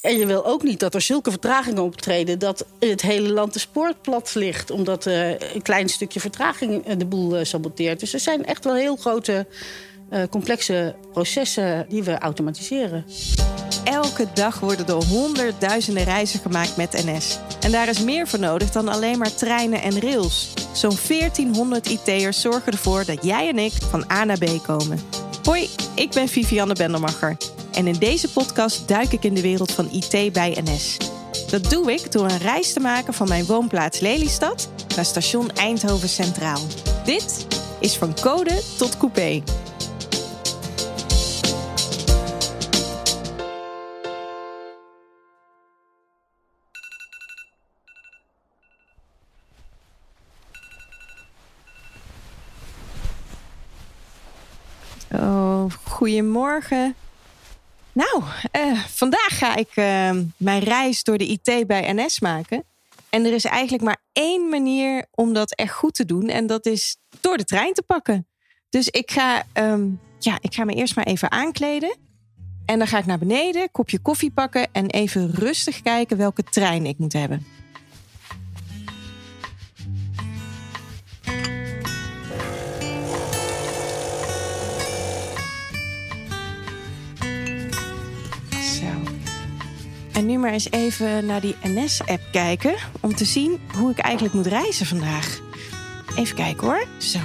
En je wil ook niet dat er zulke vertragingen optreden dat het hele land de spoor plat ligt. Omdat uh, een klein stukje vertraging de boel uh, saboteert. Dus er zijn echt wel heel grote, complexe processen die we automatiseren. Elke dag worden er honderdduizenden reizen gemaakt met NS. En daar is meer voor nodig dan alleen maar treinen en rails. Zo'n 1400 IT'ers zorgen ervoor dat jij en ik van A naar B komen. Hoi, ik ben Vivianne Bendermacher. En in deze podcast duik ik in de wereld van IT bij NS. Dat doe ik door een reis te maken van mijn woonplaats Lelystad naar station Eindhoven Centraal. Dit is van code tot coupé. Oh, goedemorgen. Nou, uh, vandaag ga ik uh, mijn reis door de IT bij NS maken. En er is eigenlijk maar één manier om dat echt goed te doen. En dat is door de trein te pakken. Dus ik ga, um, ja, ik ga me eerst maar even aankleden. En dan ga ik naar beneden, kopje koffie pakken en even rustig kijken welke trein ik moet hebben. En nu maar eens even naar die NS-app kijken om te zien hoe ik eigenlijk moet reizen vandaag. Even kijken hoor. Zo.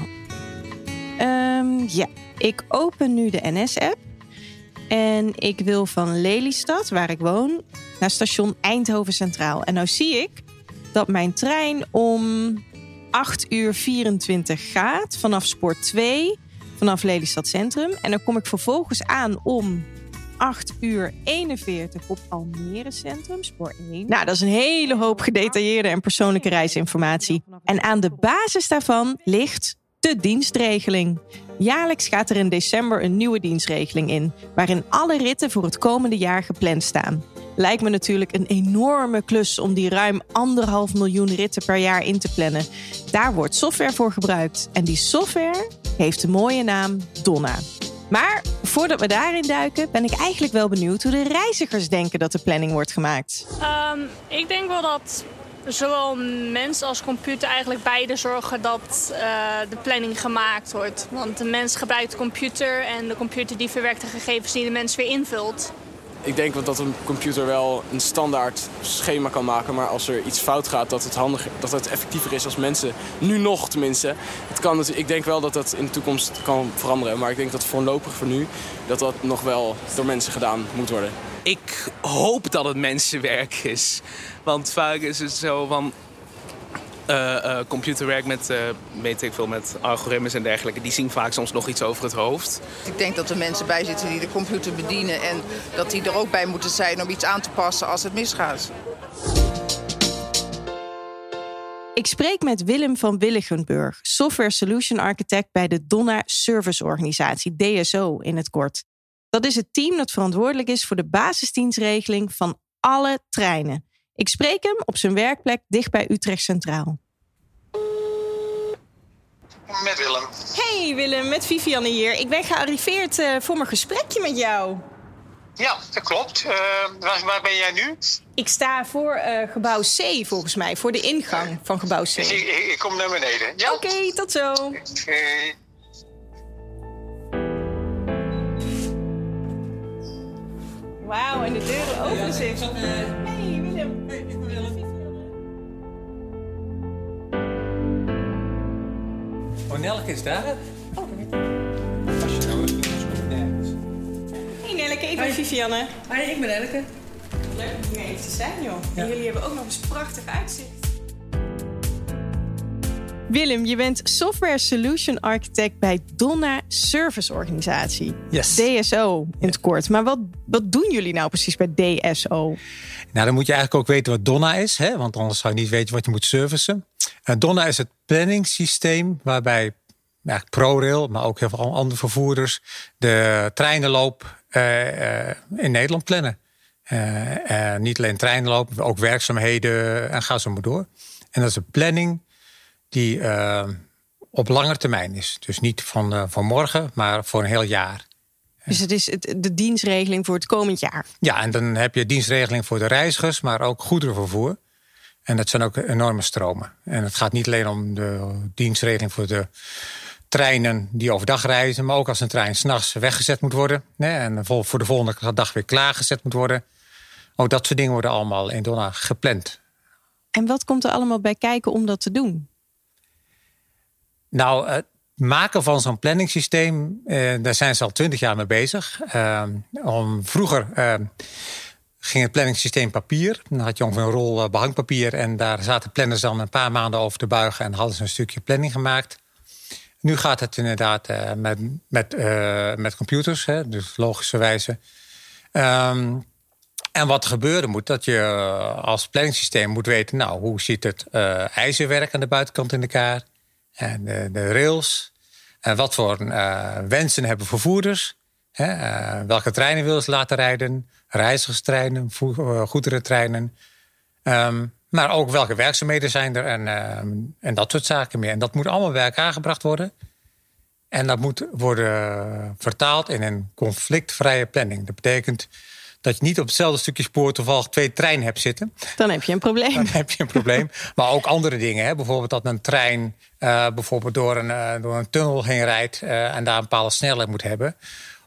Um, ja, ik open nu de NS-app. En ik wil van Lelystad, waar ik woon, naar station Eindhoven Centraal. En nou zie ik dat mijn trein om 8 uur 24 gaat vanaf spoor 2, vanaf Lelystad Centrum. En dan kom ik vervolgens aan om 8 uur 41 op Almere Centrum, spoor 1. Nou, dat is een hele hoop gedetailleerde en persoonlijke reisinformatie. En aan de basis daarvan ligt de dienstregeling. Jaarlijks gaat er in december een nieuwe dienstregeling in, waarin alle ritten voor het komende jaar gepland staan. Lijkt me natuurlijk een enorme klus om die ruim anderhalf miljoen ritten per jaar in te plannen. Daar wordt software voor gebruikt en die software heeft de mooie naam Donna. Maar voordat we daarin duiken, ben ik eigenlijk wel benieuwd hoe de reizigers denken dat de planning wordt gemaakt. Um, ik denk wel dat zowel mens als computer eigenlijk beide zorgen dat uh, de planning gemaakt wordt. Want de mens gebruikt de computer en de computer die verwerkt de gegevens die de mens weer invult. Ik denk dat een computer wel een standaard schema kan maken. Maar als er iets fout gaat, dat het, handig, dat het effectiever is als mensen. Nu nog tenminste. Het kan, ik denk wel dat dat in de toekomst kan veranderen. Maar ik denk dat voorlopig voor nu dat dat nog wel door mensen gedaan moet worden. Ik hoop dat het mensenwerk is. Want vaak is het zo van computerwerk met, uh, weet ik veel, met algoritmes en dergelijke, die zien vaak soms nog iets over het hoofd. Ik denk dat er mensen bij zitten die de computer bedienen en dat die er ook bij moeten zijn om iets aan te passen als het misgaat. Ik spreek met Willem van Willigenburg, Software Solution Architect bij de Donna Service Organisatie, DSO in het kort. Dat is het team dat verantwoordelijk is voor de basisdienstregeling van alle treinen. Ik spreek hem op zijn werkplek dicht bij Utrecht Centraal. Met Willem. Hey Willem, met Vivianne hier. Ik ben gearriveerd uh, voor mijn gesprekje met jou. Ja, dat klopt. Uh, waar, waar, ben jij nu? Ik sta voor uh, gebouw C volgens mij, voor de ingang van gebouw C. Ik, ik, ik kom naar beneden. Ja. Oké, okay, tot zo. Okay. Wauw, en de deuren openen zich. Oh, Nelke is daar. Oh, Als je nou eens nergens. Hey Nelke, ik ben Hi. Vivianne. Hoi, ik ben Elke. Leuk om hier even te zijn, joh. Ja. En jullie hebben ook nog eens prachtig uitzicht. Willem, je bent Software Solution Architect bij Donna Service Organisatie. Yes. DSO in het kort. Maar wat, wat doen jullie nou precies bij DSO? Nou, dan moet je eigenlijk ook weten wat Donna is, hè? want anders zou je niet weten wat je moet servicen. Uh, Donna is het planningssysteem waarbij ProRail, maar ook heel veel andere vervoerders, de treinenloop uh, uh, in Nederland plannen. Niet alleen treinenloop, ook werkzaamheden en ga zo maar door. En dat is een planning die op lange termijn is. Dus niet van, van morgen, maar voor een heel jaar. Dus het is het, de dienstregeling voor het komend jaar. Ja, en dan heb je dienstregeling voor de reizigers, maar ook goederenvervoer. En dat zijn ook enorme stromen. En het gaat niet alleen om de dienstregeling voor de treinen die overdag reizen, maar ook als een trein s'nachts weggezet moet worden en voor de volgende dag weer klaargezet moet worden. Ook dat soort dingen worden allemaal in Donna gepland. En wat komt er allemaal bij kijken om dat te doen? Nou, het maken van zo'n planningssysteem, eh, daar zijn ze al twintig jaar mee bezig. Eh, om, vroeger eh, ging het planningssysteem papier. Dan had je ongeveer een rol eh, behangpapier en daar zaten planners dan een paar maanden over te buigen en hadden ze een stukje planning gemaakt. Nu gaat het inderdaad met, met, met computers, hè, dus logischerwijze. Um, en wat gebeuren moet, dat je als planningssysteem moet weten... nou, hoe ziet het ijzerwerk aan de buitenkant in elkaar? En de, de rails. Wat voor wensen hebben vervoerders? Hè? welke treinen willen ze laten rijden? Reizigerstreinen, goederentreinen. Um, maar ook welke werkzaamheden zijn er en, uh, en dat soort zaken meer. En dat moet allemaal bij elkaar gebracht worden. En dat moet worden vertaald in een conflictvrije planning. Dat betekent dat je niet op hetzelfde stukje spoor toevallig twee treinen hebt zitten. Dan heb je een probleem. Dan heb je een probleem. maar ook andere dingen. Hè? Bijvoorbeeld dat een trein uh, bijvoorbeeld door een, uh, door een tunnel heen rijdt uh, en daar een bepaalde snelheid moet hebben.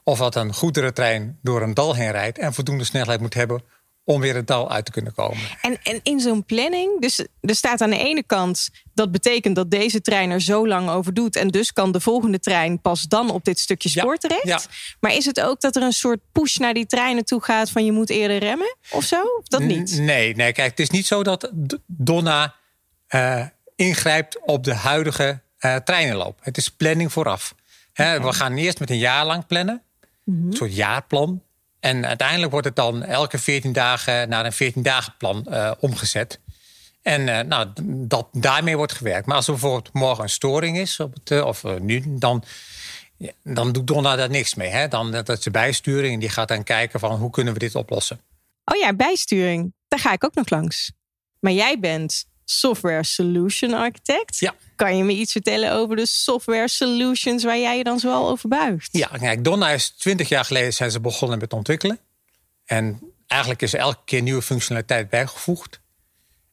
Of dat een goederentrein door een dal heen rijdt en voldoende snelheid moet hebben om weer het dal uit te kunnen komen. En, en in zo'n planning, dus er staat aan de ene kant... dat betekent dat deze trein er zo lang over doet... en dus kan de volgende trein pas dan op dit stukje spoor terecht. Ja. Maar is het ook dat er een soort push naar die treinen toe gaat... van je moet eerder remmen of zo? Of dat niet? Nee, nee, kijk, het is niet zo dat Donna uh, ingrijpt op de huidige uh, treinenloop. Het is planning vooraf. Okay. we gaan eerst met een jaar lang plannen. Mm -hmm. Een soort jaarplan. En uiteindelijk wordt het dan elke 14 dagen naar een 14 dagen plan uh, omgezet. En uh, nou, dat, daarmee wordt gewerkt. Maar als er bijvoorbeeld morgen een storing is, op het, of uh, nu, dan, dan doet Donna daar niks mee. Hè? Dan, dat is de bijsturing en die gaat dan kijken van hoe kunnen we dit oplossen. Oh ja, bijsturing. Daar ga ik ook nog langs. Maar jij bent software solution architect. Ja. Kan je me iets vertellen over de software solutions waar jij je dan zoal over buigt? Ja, kijk, Donna is twintig jaar geleden zijn ze begonnen met ontwikkelen. En eigenlijk is er elke keer nieuwe functionaliteit bijgevoegd.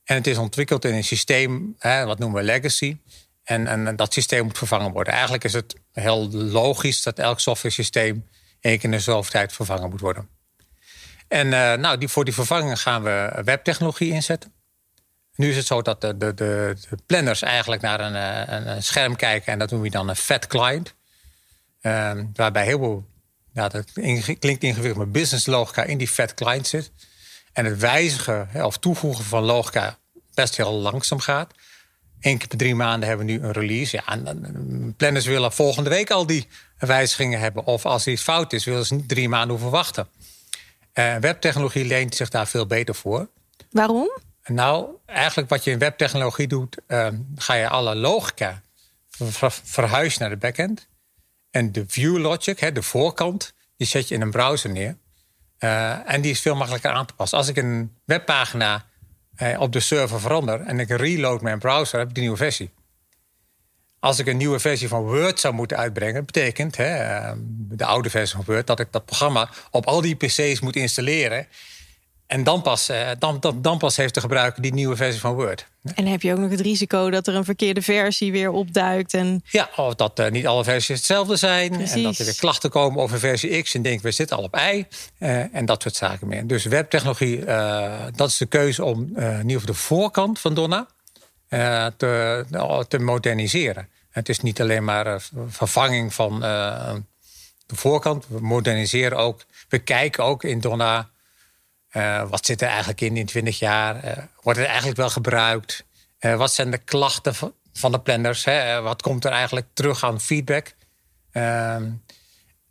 En het is ontwikkeld in een systeem, hè, wat noemen we legacy. En, en dat systeem moet vervangen worden. Eigenlijk is het heel logisch dat elk software systeem één keer in de zoveel tijd vervangen moet worden. En uh, nou, die, voor die vervanging gaan we webtechnologie inzetten. Nu is het zo dat de, de, de, planners eigenlijk naar een, een, een, scherm kijken en dat noem je dan een fat client. Um, waarbij heel veel, dat klinkt ingewikkeld, maar business logica in die fat client zit. En het wijzigen of toevoegen van logica best heel langzaam gaat. Eén keer per drie maanden hebben we nu een release. Ja, planners willen volgende week al die wijzigingen hebben. Of als iets fout is, willen ze niet drie maanden hoeven wachten. Uh, webtechnologie leent zich daar veel beter voor. Waarom? Nou, eigenlijk wat je in webtechnologie doet, uh, ga je alle logica ver verhuizen naar de backend. En de view logic, hè, de voorkant, die zet je in een browser neer. Uh, en die is veel makkelijker aan te passen. Als ik een webpagina uh, op de server verander en ik reload mijn browser, heb ik de nieuwe versie. Als ik een nieuwe versie van Word zou moeten uitbrengen, betekent hè, de oude versie van Word dat ik dat programma op al die PC's moet installeren. En dan pas, dan, dan, dan pas heeft de gebruiker die nieuwe versie van Word. En heb je ook nog het risico dat er een verkeerde versie weer opduikt? En... Ja, of dat uh, niet alle versies hetzelfde zijn. Precies. En dat er weer klachten komen over versie X. En denk we zitten al op Y. Uh, en dat soort zaken meer. Dus webtechnologie, uh, dat is de keuze om in ieder geval de voorkant van Donna te, te moderniseren. Het is niet alleen maar vervanging van de voorkant. We moderniseren ook. We kijken ook in Donna uh, wat zit er eigenlijk in in 20 jaar? Uh, wordt het eigenlijk wel gebruikt? Uh, wat zijn de klachten van de planners? Hè? wat komt er eigenlijk terug aan feedback? Ehm,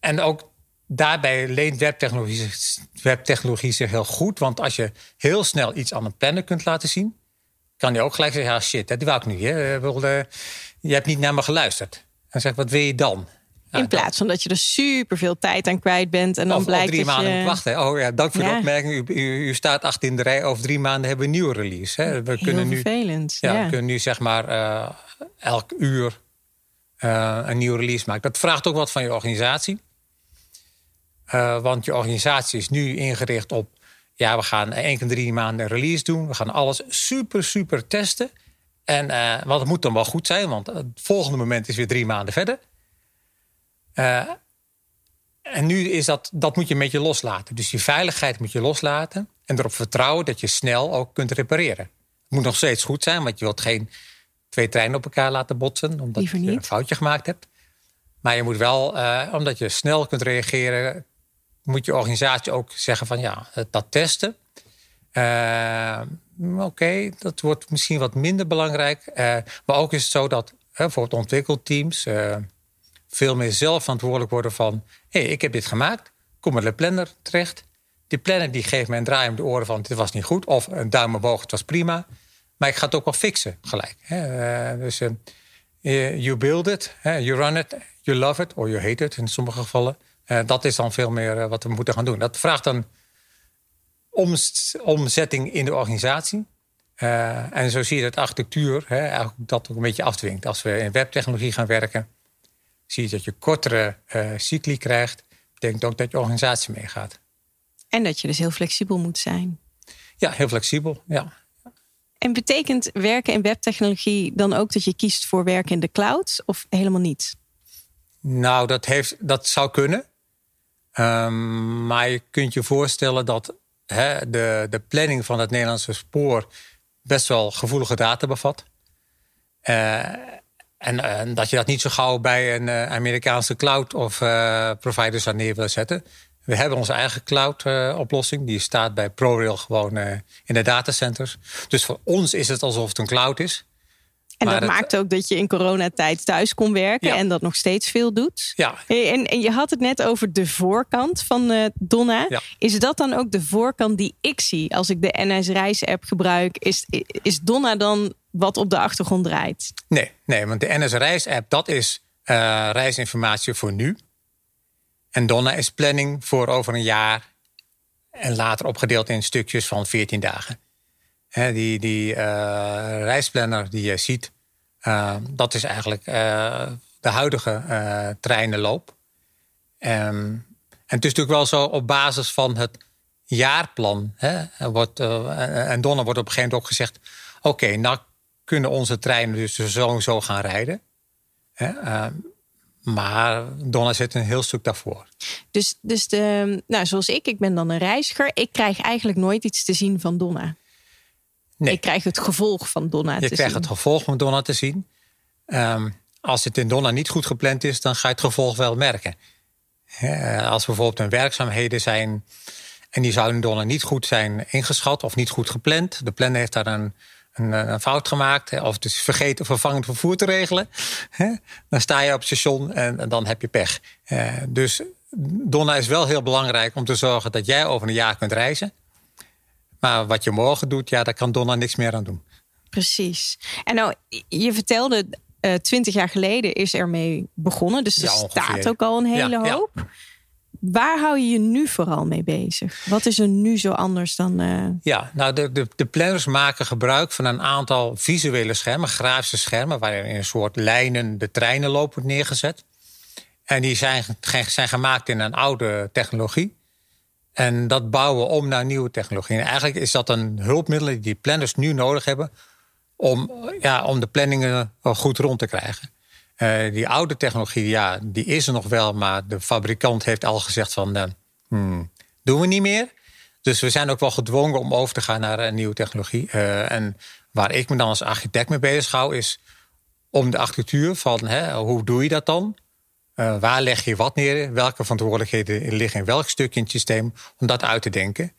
en ook daarbij leent webtechnologie, webtechnologie zich heel goed. Want als je heel snel iets aan een planner kunt laten zien... kan hij ook gelijk zeggen, shit, dat wou ik. Hè? je hebt niet naar me geluisterd. En zeg, wat wil je dan? In plaats van dat je er super veel tijd aan kwijt bent. En dan of, blijkt of drie dat maanden je... wachten. Oh ja, dank voor Ja. de opmerking. U, u, u staat achter in de rij. Over drie maanden hebben we een nieuwe release. Hè. We Heel kunnen nu, vervelend. ja, Ja, we kunnen nu zeg maar eh, elk uur eh, een nieuwe release maken. Dat vraagt ook wat van je organisatie. Uh, want je organisatie is nu ingericht op... ja, we gaan één keer drie maanden een release doen. We gaan alles super, super testen. En want het moet dan wel goed zijn, want het volgende moment is weer drie maanden verder. Uh, en nu is dat, dat moet je een beetje loslaten. Dus die veiligheid moet je loslaten. En erop vertrouwen dat je snel ook kunt repareren. Het moet nog steeds goed zijn, want je wilt geen twee treinen op elkaar laten botsen. Omdat je een foutje gemaakt hebt. Maar je moet wel, uh, omdat je snel kunt reageren, moet je organisatie ook zeggen van ja, dat testen. Uh, Oké, okay, dat wordt misschien wat minder belangrijk. Uh, maar ook is het zo dat bijvoorbeeld ontwikkelteams veel meer zelf verantwoordelijk worden van... hé, hey, ik heb dit gemaakt, kom met de planner terecht. Die planner die geeft mij een draai om de oren van... dit was niet goed, of een duim omhoog, het was prima. Maar ik ga het ook wel fixen gelijk. Uh, dus uh, you build it, you run it, you love it... or you hate it in sommige gevallen. Dat is dan veel meer wat we moeten gaan doen. Dat vraagt dan omzetting in de organisatie... en zo zie je dat architectuur hè, dat ook een beetje afdwingt. Als we in webtechnologie gaan werken, zie je dat je kortere uh, cycli krijgt. Betekent ook dat je organisatie meegaat. En dat je dus heel flexibel moet zijn. Ja, heel flexibel, ja. En betekent werken in webtechnologie dan ook dat je kiest voor werken in de cloud of helemaal niet? Nou, dat, heeft, dat zou kunnen. Um, maar je kunt je voorstellen dat hè, de, de planning van het Nederlandse spoor best wel gevoelige data bevat. Uh, en, en, dat je dat niet zo gauw bij een uh, Amerikaanse cloud of uh, provider zou neer willen zetten. We hebben onze eigen cloud-oplossing. die staat bij ProRail gewoon in de datacenters. Dus voor ons is het alsof het een cloud is. En dat maakt ook dat je in coronatijd thuis kon werken en dat nog steeds veel doet. Ja. En, en je had het net over de voorkant van uh, Donna. Ja. Is dat dan ook de voorkant die ik zie als ik de NS Reis app gebruik? Is, is Donna dan wat op de achtergrond draait? Nee, nee want de NS Reis app dat is uh, reisinformatie voor nu. En Donna is planning voor over een jaar. En later opgedeeld in stukjes van 14 dagen die die uh, reisplanner die je ziet, uh, dat is eigenlijk uh, de huidige treinenloop. Um, en het is natuurlijk wel zo op basis van het jaarplan. Wordt, en Donner wordt op een gegeven moment ook gezegd: oké, nou kunnen onze treinen dus zo en zo gaan rijden. Hè, maar Donna zit een heel stuk daarvoor. Dus, dus de, nou, zoals ik, ik ben dan een reiziger. Ik krijg eigenlijk nooit iets te zien van Donna. Nee. Ik krijg het gevolg van Donna je te zien. Je krijgt het gevolg van Donna te zien. Um, als het in Donna niet goed gepland is, dan ga je het gevolg wel merken. Uh, als bijvoorbeeld een werkzaamheden zijn en die zouden in Donna niet goed zijn ingeschat of niet goed gepland. De planner heeft daar een, een, een fout gemaakt of het is vergeten vervangend vervoer te regelen. Dan sta je op het station en, en dan heb je pech. Uh, dus Donna is wel heel belangrijk om te zorgen dat jij over een jaar kunt reizen. Maar wat je morgen doet, ja, daar kan Donna niks meer aan doen. Precies. En nou, je vertelde, uh, twintig jaar geleden is er mee begonnen. Dus er ja, staat ook al een hele ja, hoop. Ja. Waar hou je je nu vooral mee bezig? Wat is er nu zo anders dan. Uh... Ja, nou, de, de, de, planners maken gebruik van een aantal visuele schermen, grafische schermen, waarin in een soort lijnen de treinenloop wordt neergezet. En die zijn, zijn gemaakt in een oude technologie. En dat bouwen om naar nieuwe technologie. En eigenlijk is dat een hulpmiddel die planners nu nodig hebben om, ja, om de planningen goed rond te krijgen. Uh, die oude technologie, ja, die is er nog wel, maar de fabrikant heeft al gezegd van, uh, doen we niet meer. Dus we zijn ook wel gedwongen om over te gaan naar een nieuwe technologie. En waar ik me dan als architect mee bezig hou, is om de architectuur van hè, hoe doe je dat dan? Uh, waar leg je wat neer? Welke verantwoordelijkheden liggen in welk stukje in het systeem? Om dat uit te denken.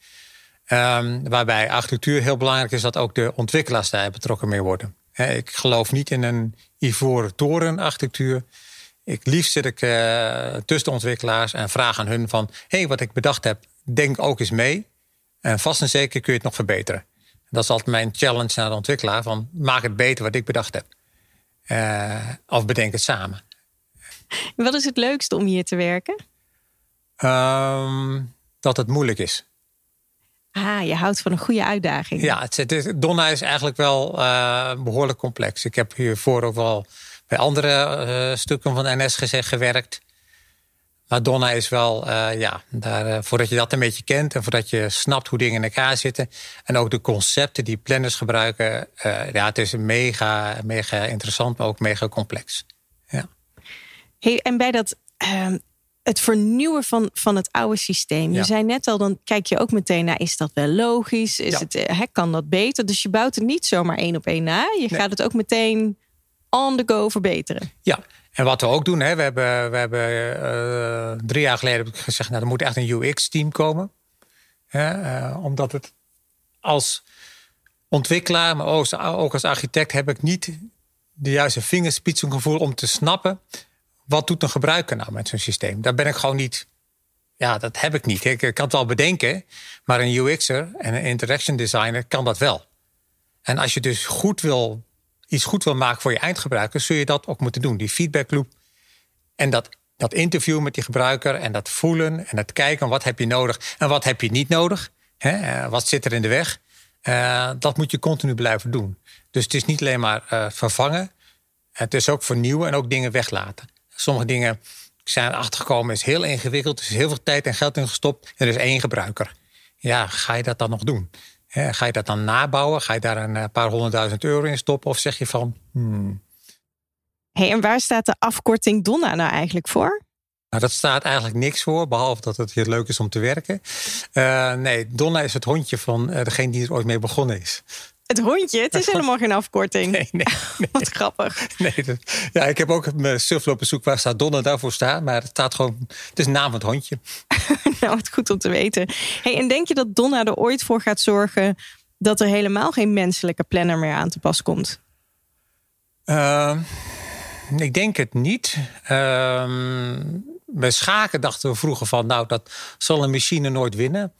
Um, waarbij architectuur heel belangrijk is dat ook de ontwikkelaars daar betrokken mee worden. Ik geloof niet in een ivoren toren architectuur. Ik liefst zit ik uh, tussen de ontwikkelaars en vraag aan hun van... hé, hey, wat ik bedacht heb, denk ook eens mee. En vast en zeker kun je het nog verbeteren. Dat is altijd mijn challenge naar de ontwikkelaar. Van, maak het beter wat ik bedacht heb. Uh, of bedenk het samen. Wat is het leukste om hier te werken? Um, dat het moeilijk is. Ah, je houdt van een goede uitdaging. Ja, het, het is, Donna is eigenlijk wel uh, behoorlijk complex. Ik heb hiervoor ook wel bij andere uh, stukken van NS gezegd gewerkt. Maar Donna is wel, uh, ja, daar, voordat je dat een beetje kent en voordat je snapt hoe dingen in elkaar zitten. En ook de concepten die planners gebruiken. Ja, het is mega, mega interessant, maar ook mega complex. Hey, en bij dat ehm, het vernieuwen van, van het oude systeem. Je zei net al, dan kijk je ook meteen naar, is dat wel logisch? Is het, hè, kan dat beter? Dus je bouwt het niet zomaar één op één na. Je gaat het ook meteen on the go verbeteren. Ja, en wat we ook doen, hè, we hebben, we hebben uh, drie jaar geleden gezegd, nou, er moet echt een UX-team komen. uh, omdat het als ontwikkelaar, maar ook als architect, heb ik niet de juiste vingerspitsengevoel om te snappen wat doet een gebruiker nou met zo'n systeem? Daar ben ik gewoon niet. Ja, dat heb ik niet. Ik kan het wel bedenken, maar een UX'er en een interaction designer kan dat wel. En als je dus goed wil, iets goed wil maken voor je eindgebruiker, zul je dat ook moeten doen. Die feedback loop en dat, dat interview met die gebruiker en dat voelen en dat kijken wat heb je nodig en wat heb je niet nodig. Hè? Eh, wat zit er in de weg? Uh, dat moet je continu blijven doen. Dus het is niet alleen maar uh, vervangen, het is ook vernieuwen en ook dingen weglaten. Sommige dingen zijn achtergekomen, is heel ingewikkeld. Er is heel veel tijd en geld in gestopt. Er is één gebruiker. Ja, ga je dat dan nog doen? ga je dat dan nabouwen? Ga je daar een eh, paar honderdduizend euro in stoppen? Of zeg je van. Hmm. Hey, en waar staat de afkorting Donna nou eigenlijk voor? Nou, dat staat eigenlijk niks voor, behalve dat het heel leuk is om te werken. Uh, nee, Donna is het hondje van uh, degene die er ooit mee begonnen is. Het hondje, het is helemaal geen afkorting. Nee, nee. Wat grappig. Nee, ja, ik heb ook mijn surf lopen zoeken waar staat Donna daarvoor staan. Maar het staat gewoon, het is naam van het hondje. nou, het goed om te weten. Hey, en denk je dat Donna er ooit voor gaat zorgen dat er helemaal geen menselijke planner meer aan te pas komt? Uh, ik denk het niet. Uh, bij schaken dachten we vroeger van, nou, dat zal een machine nooit winnen.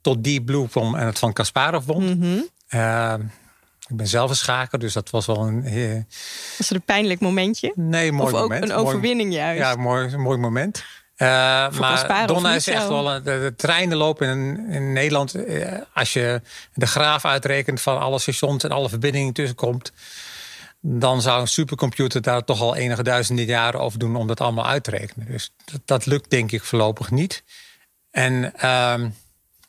Tot Deep Blue kwam en het van Kasparov won. Mm uh, ik ben zelf een schaker, dus dat was wel een. Uh, was het een pijnlijk momentje? Nee, mooi of moment. Ook een overwinning juist. Ja, mooi, mooi moment. Uh, maar Donna is echt wel. Een, de, de, treinen lopen in, in Nederland. Uh, als je de graaf uitrekent van alle stations en alle verbindingen tussenkomt. Dan zou een supercomputer daar toch al enige duizenden jaren over doen om dat allemaal uit te rekenen. Dus dat, dat lukt denk ik voorlopig niet. En uh,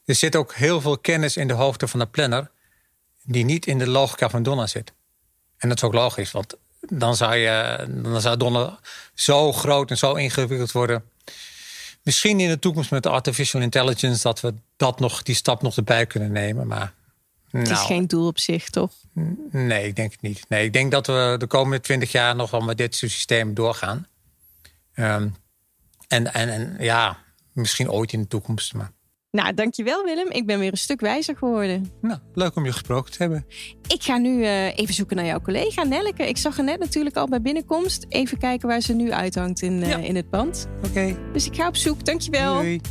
er zit ook heel veel kennis in de hoofden van de planner die niet in de logica van Donna zit. En dat is ook logisch, want dan zou, je, dan zou Donna zo groot en zo ingewikkeld worden. Misschien in de toekomst met de artificial intelligence dat we dat nog, die stap nog erbij kunnen nemen. Maar het is nou, geen doel op zich, toch? Nee, ik denk het niet. Nee, ik denk dat we de komende twintig jaar nog wel met dit soort systeem doorgaan. Um, en, en, en ja, misschien ooit in de toekomst. Maar nou, dankjewel Willem. Ik ben weer een stuk wijzer geworden. Nou, leuk om je gesproken te hebben. Ik ga nu uh, even zoeken naar jouw collega Nelleke. Ik zag haar net natuurlijk al bij binnenkomst. Even kijken waar ze nu uithangt in, uh, ja. in het pand. Oké. Okay. Dus ik ga op zoek. Dankjewel. Doei.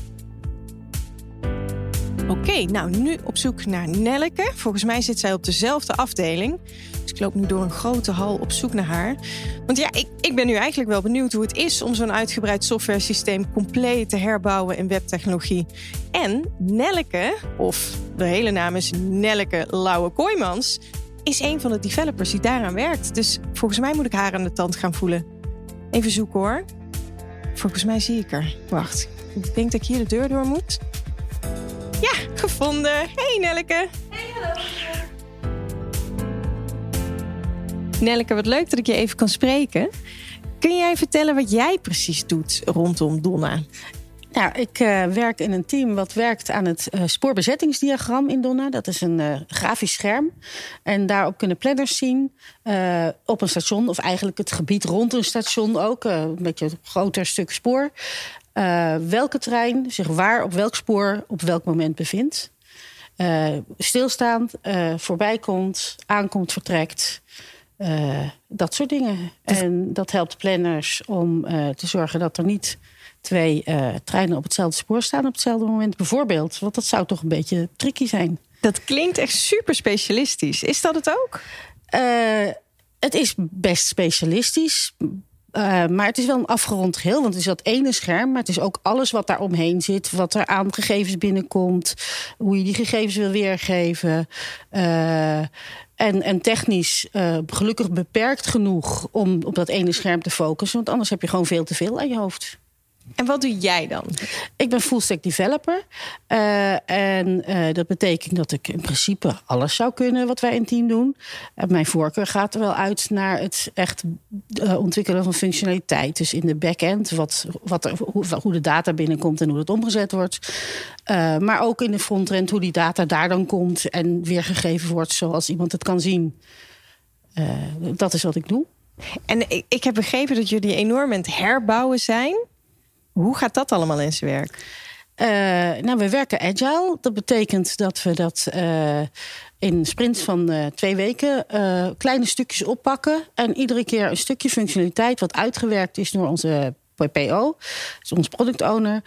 Oké, nou nu op zoek naar Nelleke. Volgens mij zit zij op dezelfde afdeling. Dus ik loop nu door een grote hal op zoek naar haar. Want ja, ik, ik ben nu eigenlijk wel benieuwd hoe het is om zo'n uitgebreid software systeem compleet te herbouwen in webtechnologie. En Nelleke, of de hele naam is Nelleke Lauwe Kooijmans, is een van de developers die daaraan werkt. Dus volgens mij moet ik haar aan de tand gaan voelen. Even zoeken hoor. Volgens mij zie ik haar. Wacht, ik denk dat ik hier de deur door moet. Ja, gevonden. Hey Nelleke. Hey, hallo. Nelleke, wat leuk dat ik je even kan spreken. Kun jij vertellen wat jij precies doet rondom Donna? Nou, ik uh, werk in een team wat werkt aan het uh, spoorbezettingsdiagram in Donna. Dat is een uh, grafisch scherm. En daarop kunnen planners zien op een station, of eigenlijk het gebied rond een station ook, een beetje een groter stuk spoor. Welke trein zich waar op welk spoor op welk moment bevindt. stilstaand, voorbij komt, aankomt, vertrekt. dat soort dingen. Dus... En dat helpt planners om te zorgen dat er niet twee uh, treinen op hetzelfde spoor staan op hetzelfde moment, bijvoorbeeld. Want dat zou toch een beetje tricky zijn. Dat klinkt echt super specialistisch. Is dat het ook? Uh, het is best specialistisch. Uh, maar het is wel een afgerond geheel. Want het is dat ene scherm, maar het is ook alles wat daar omheen zit. Wat er aan gegevens binnenkomt. Hoe je die gegevens wil weergeven. Uh, en, technisch uh, gelukkig beperkt genoeg om op dat ene scherm te focussen. Want anders heb je gewoon veel te veel aan je hoofd. En wat doe jij dan? Ik ben full stack developer. Uh, en uh, dat betekent dat ik in principe alles zou kunnen wat wij in team doen. Uh, mijn voorkeur gaat er wel uit naar het echt ontwikkelen van functionaliteit. Dus in de backend, wat, wat er, hoe, hoe, de data binnenkomt en hoe dat omgezet wordt. maar ook in de frontend, hoe die data daar dan komt en weergegeven wordt zoals iemand het kan zien. dat is wat ik doe. En ik, ik heb begrepen dat jullie enorm aan het herbouwen zijn. Hoe gaat dat allemaal in zijn werk? Uh, nou, we werken agile. Dat betekent dat we dat uh, in sprints van uh, twee weken kleine stukjes oppakken. En iedere keer een stukje functionaliteit wat uitgewerkt is door onze PPO, dus onze product owner,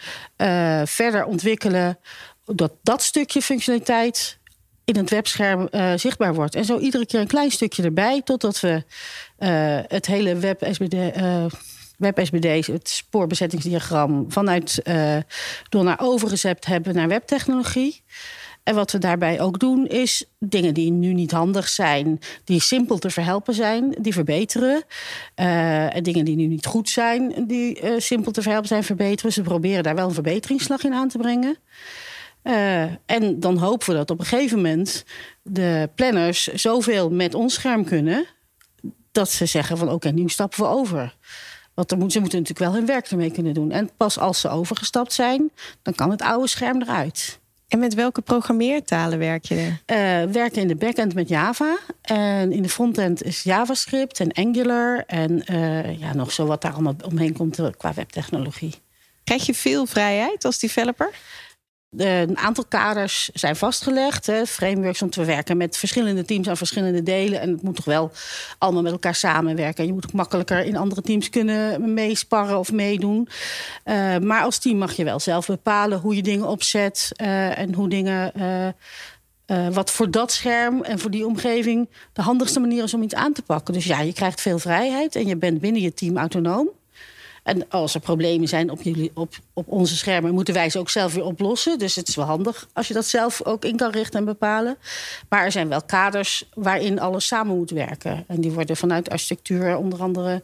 verder ontwikkelen. Dat dat stukje functionaliteit in het webscherm zichtbaar wordt. En zo iedere keer een klein stukje erbij, totdat we het hele web SBD WebSBD, het spoorbezettingsdiagram, vanuit uh, door naar overgezet hebben naar webtechnologie. En wat we daarbij ook doen, is dingen die nu niet handig zijn, die simpel te verhelpen zijn, die verbeteren. Uh, en dingen die nu niet goed zijn, die uh, simpel te verhelpen zijn, verbeteren. Ze proberen daar wel een verbeteringsslag in aan te brengen. En dan hopen we dat op een gegeven moment de planners zoveel met ons scherm kunnen, dat ze zeggen van oké, nu stappen we over. Want moet, ze moeten natuurlijk wel hun werk ermee kunnen doen. En pas als ze overgestapt zijn, dan kan het oude scherm eruit. En met welke programmeertalen werk je er? Uh, werken in de backend met Java. En in de frontend is JavaScript en Angular. En uh, ja, nog zo wat daar allemaal omheen komt eh, qua webtechnologie. Krijg je veel vrijheid als developer? Een aantal kaders zijn vastgelegd. Hè, frameworks om te werken met verschillende teams aan verschillende delen. En het moet toch wel allemaal met elkaar samenwerken. Je moet ook makkelijker in andere teams kunnen meesparren of meedoen. Uh, maar als team mag je wel zelf bepalen hoe je dingen opzet uh, en hoe dingen. Wat voor dat scherm en voor die omgeving de handigste manier is om iets aan te pakken. Dus ja, je krijgt veel vrijheid en je bent binnen je team autonoom. En als er problemen zijn op, jullie, op, op onze schermen, moeten wij ze ook zelf weer oplossen. Dus het is wel handig als je dat zelf ook in kan richten en bepalen. Maar er zijn wel kaders waarin alles samen moet werken. En die worden vanuit architectuur onder andere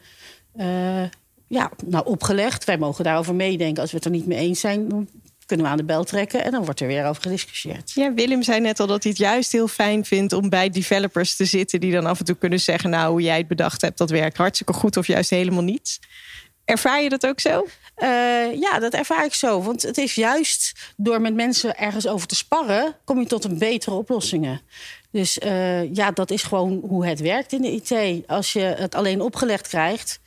uh, ja, nou, opgelegd. Wij mogen daarover meedenken. Als we het er niet mee eens zijn, dan kunnen we aan de bel trekken en dan wordt er weer over gediscussieerd. Ja, Willem zei net al dat hij het juist heel fijn vindt om bij developers te zitten die dan af en toe kunnen zeggen: Nou, hoe jij het bedacht hebt, dat werkt hartstikke goed of juist helemaal niet. Ervaar je dat ook zo? Uh, ja, dat ervaar ik zo. Want het is juist door met mensen ergens over te sparren, kom je tot een betere oplossingen. Dus uh, ja, dat is gewoon hoe het werkt in de IT. Als je het alleen opgelegd krijgt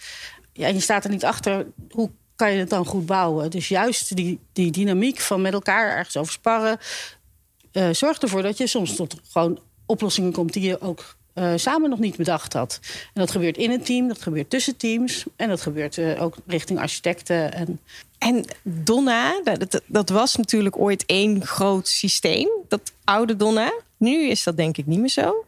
ja, en je staat er niet achter, hoe kan je het dan goed bouwen? Dus juist die, die dynamiek van met elkaar ergens over sparren, uh, zorgt ervoor dat je soms tot gewoon oplossingen komt die je ook uh, samen nog niet bedacht had. En dat gebeurt in een team, dat gebeurt tussen teams en dat gebeurt uh, ook richting architecten. En, en Donna, dat, dat was natuurlijk ooit één groot systeem, dat oude Donna. Nu is dat denk ik niet meer zo.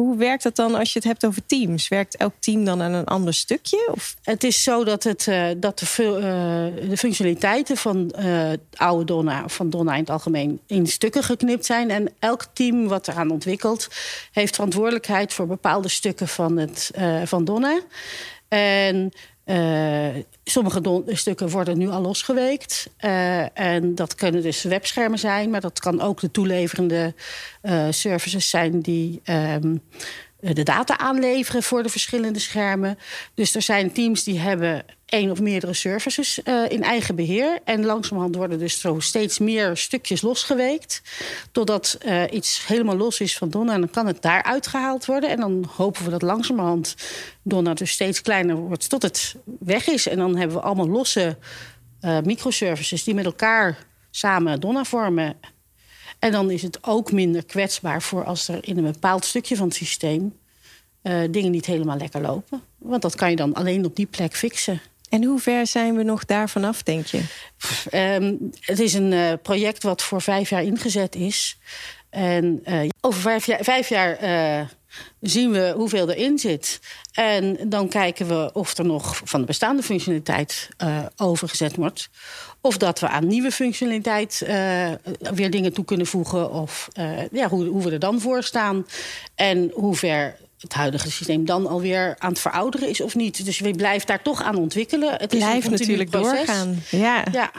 Hoe werkt dat dan als je het hebt over teams? Werkt elk team dan aan een ander stukje? Of? Het is zo dat, het, uh, dat de, uh, de, functionaliteiten van uh, oude Donna, van Donna in het algemeen, in stukken geknipt zijn. En elk team wat eraan ontwikkelt, heeft verantwoordelijkheid voor bepaalde stukken van, het, van Donna. En uh, sommige stukken worden nu al losgeweekt. Uh, en dat kunnen dus webschermen zijn, maar dat kan ook de toeleverende uh, services zijn die um, de data aanleveren voor de verschillende schermen. Dus er zijn teams die hebben één of meerdere services uh, in eigen beheer. En langzamerhand worden dus zo steeds meer stukjes losgeweekt. Totdat uh, iets helemaal los is van Donna. En dan kan het daar uitgehaald worden. En dan hopen we dat langzamerhand Donna dus steeds kleiner wordt tot het weg is. En dan hebben we allemaal losse microservices die met elkaar samen Donna vormen. En dan is het ook minder kwetsbaar voor als er in een bepaald stukje van het systeem dingen niet helemaal lekker lopen. Want dat kan je dan alleen op die plek fixen. En hoe ver zijn we nog daar vanaf, denk je? Um, het is een uh, project wat voor vijf jaar ingezet is. En uh, over vijf jaar, vijf jaar zien we hoeveel erin zit. En dan kijken we of er nog van de bestaande functionaliteit overgezet wordt. Of dat we aan nieuwe functionaliteit weer dingen toe kunnen voegen. Of ja, hoe, hoe we er dan voor staan. En hoe ver het huidige systeem dan alweer aan het verouderen is of niet. Dus je blijft daar toch aan ontwikkelen. Het Blijft natuurlijk proces. doorgaan. Ja. Ja,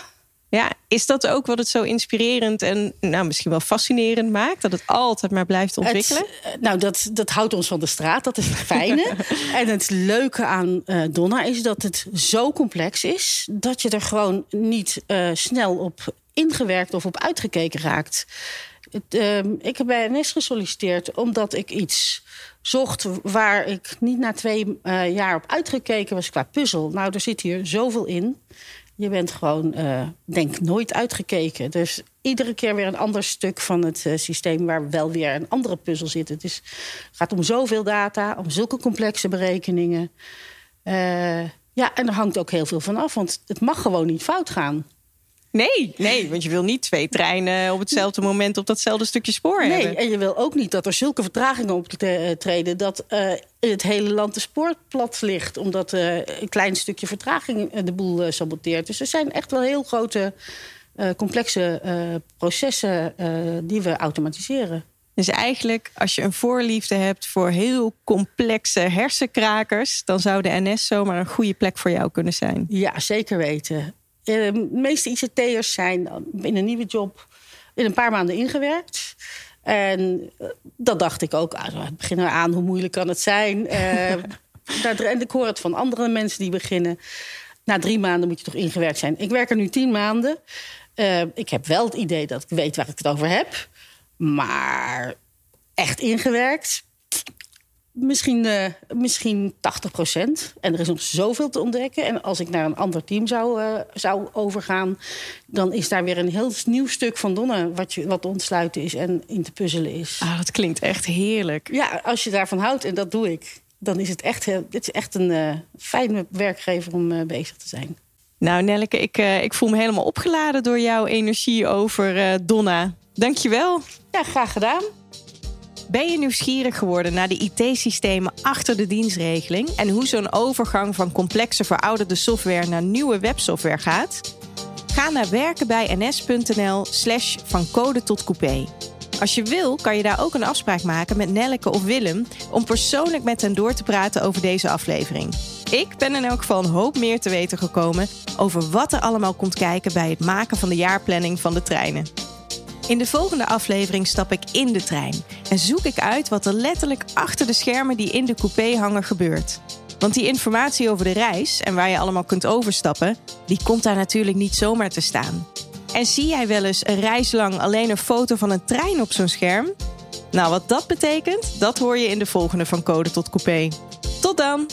ja, is dat ook wat het zo inspirerend en nou, misschien wel fascinerend maakt? Dat het altijd maar blijft ontwikkelen? Het, eh, nou, dat, dat houdt ons van de straat. Dat is het fijne. en het leuke aan eh, Donna is dat het zo complex is... dat je er gewoon niet eh, snel op ingewerkt of op uitgekeken raakt. Het, ehm, ik heb bij NS gesolliciteerd omdat ik iets zocht... waar ik niet na twee jaar op uitgekeken was qua puzzel. Nou, er zit hier zoveel in... Je bent gewoon, eh, denk nooit uitgekeken. Dus iedere keer weer een ander stuk van het eh, systeem... waar wel weer een andere puzzel zit. Het is, gaat om zoveel data, om zulke complexe berekeningen. Eh, ja, en er hangt ook heel veel van af. Want het mag gewoon niet fout gaan. Nee, nee, want je wil niet twee treinen op hetzelfde moment op datzelfde stukje spoor Nee, hebben. en je wil ook niet dat er zulke vertragingen optreden... dat eh, in het hele land de spoor plat ligt... omdat eh, een klein stukje vertraging eh, de boel eh, saboteert. Dus er zijn echt wel heel grote, eh, complexe eh, processen... eh, die we automatiseren. Dus eigenlijk, als je een voorliefde hebt voor heel complexe hersenkrakers, dan zou de NS zomaar een goede plek voor jou kunnen zijn. Ja, zeker weten. De meeste ICT'ers zijn in een nieuwe job in een paar maanden ingewerkt. En eh, dat dacht ik ook. Ah, het begin aan, hoe moeilijk kan het zijn? Eh, en ik hoor het van andere mensen die beginnen. Na drie maanden moet je toch ingewerkt zijn. Ik werk er nu tien maanden. Eh, ik heb wel het idee dat ik weet waar ik het over heb. Maar echt ingewerkt, Misschien, eh, misschien 80 procent. En er is nog zoveel te ontdekken. En als ik naar een ander team zou, eh, zou overgaan... dan is daar weer een heel nieuw stuk van Donne... wat, je, wat te ontsluiten is en in te puzzelen is. Ah, dat klinkt echt heerlijk. Ja, als je daarvan houdt, en dat doe ik... dan is het echt, dit is echt een eh, fijne werkgever om bezig te zijn. Nou, Nelleke, ik, ik voel me helemaal opgeladen door jouw energie over Donna. Dankjewel. Ja, graag gedaan. Ben je nieuwsgierig geworden naar de IT-systemen achter de dienstregeling en hoe zo'n overgang van complexe verouderde software naar nieuwe websoftware gaat? Ga naar werkenbijns.nl/slash van code tot coupé. Als je wil, kan je daar ook een afspraak maken met Nelleke of Willem om persoonlijk met hen door te praten over deze aflevering. Ik ben in elk geval een hoop meer te weten gekomen over wat er allemaal komt kijken bij het maken van de jaarplanning van de treinen. In de volgende aflevering stap ik in de trein en zoek ik uit wat er letterlijk achter de schermen die in de coupé hangen gebeurt. Want die informatie over de reis en waar je allemaal kunt overstappen, die komt daar natuurlijk niet zomaar te staan. En zie jij wel eens een reis lang alleen een foto van een trein op zo'n scherm? Nou, wat dat betekent, dat hoor je in de volgende van Code tot Coupé. Tot dan!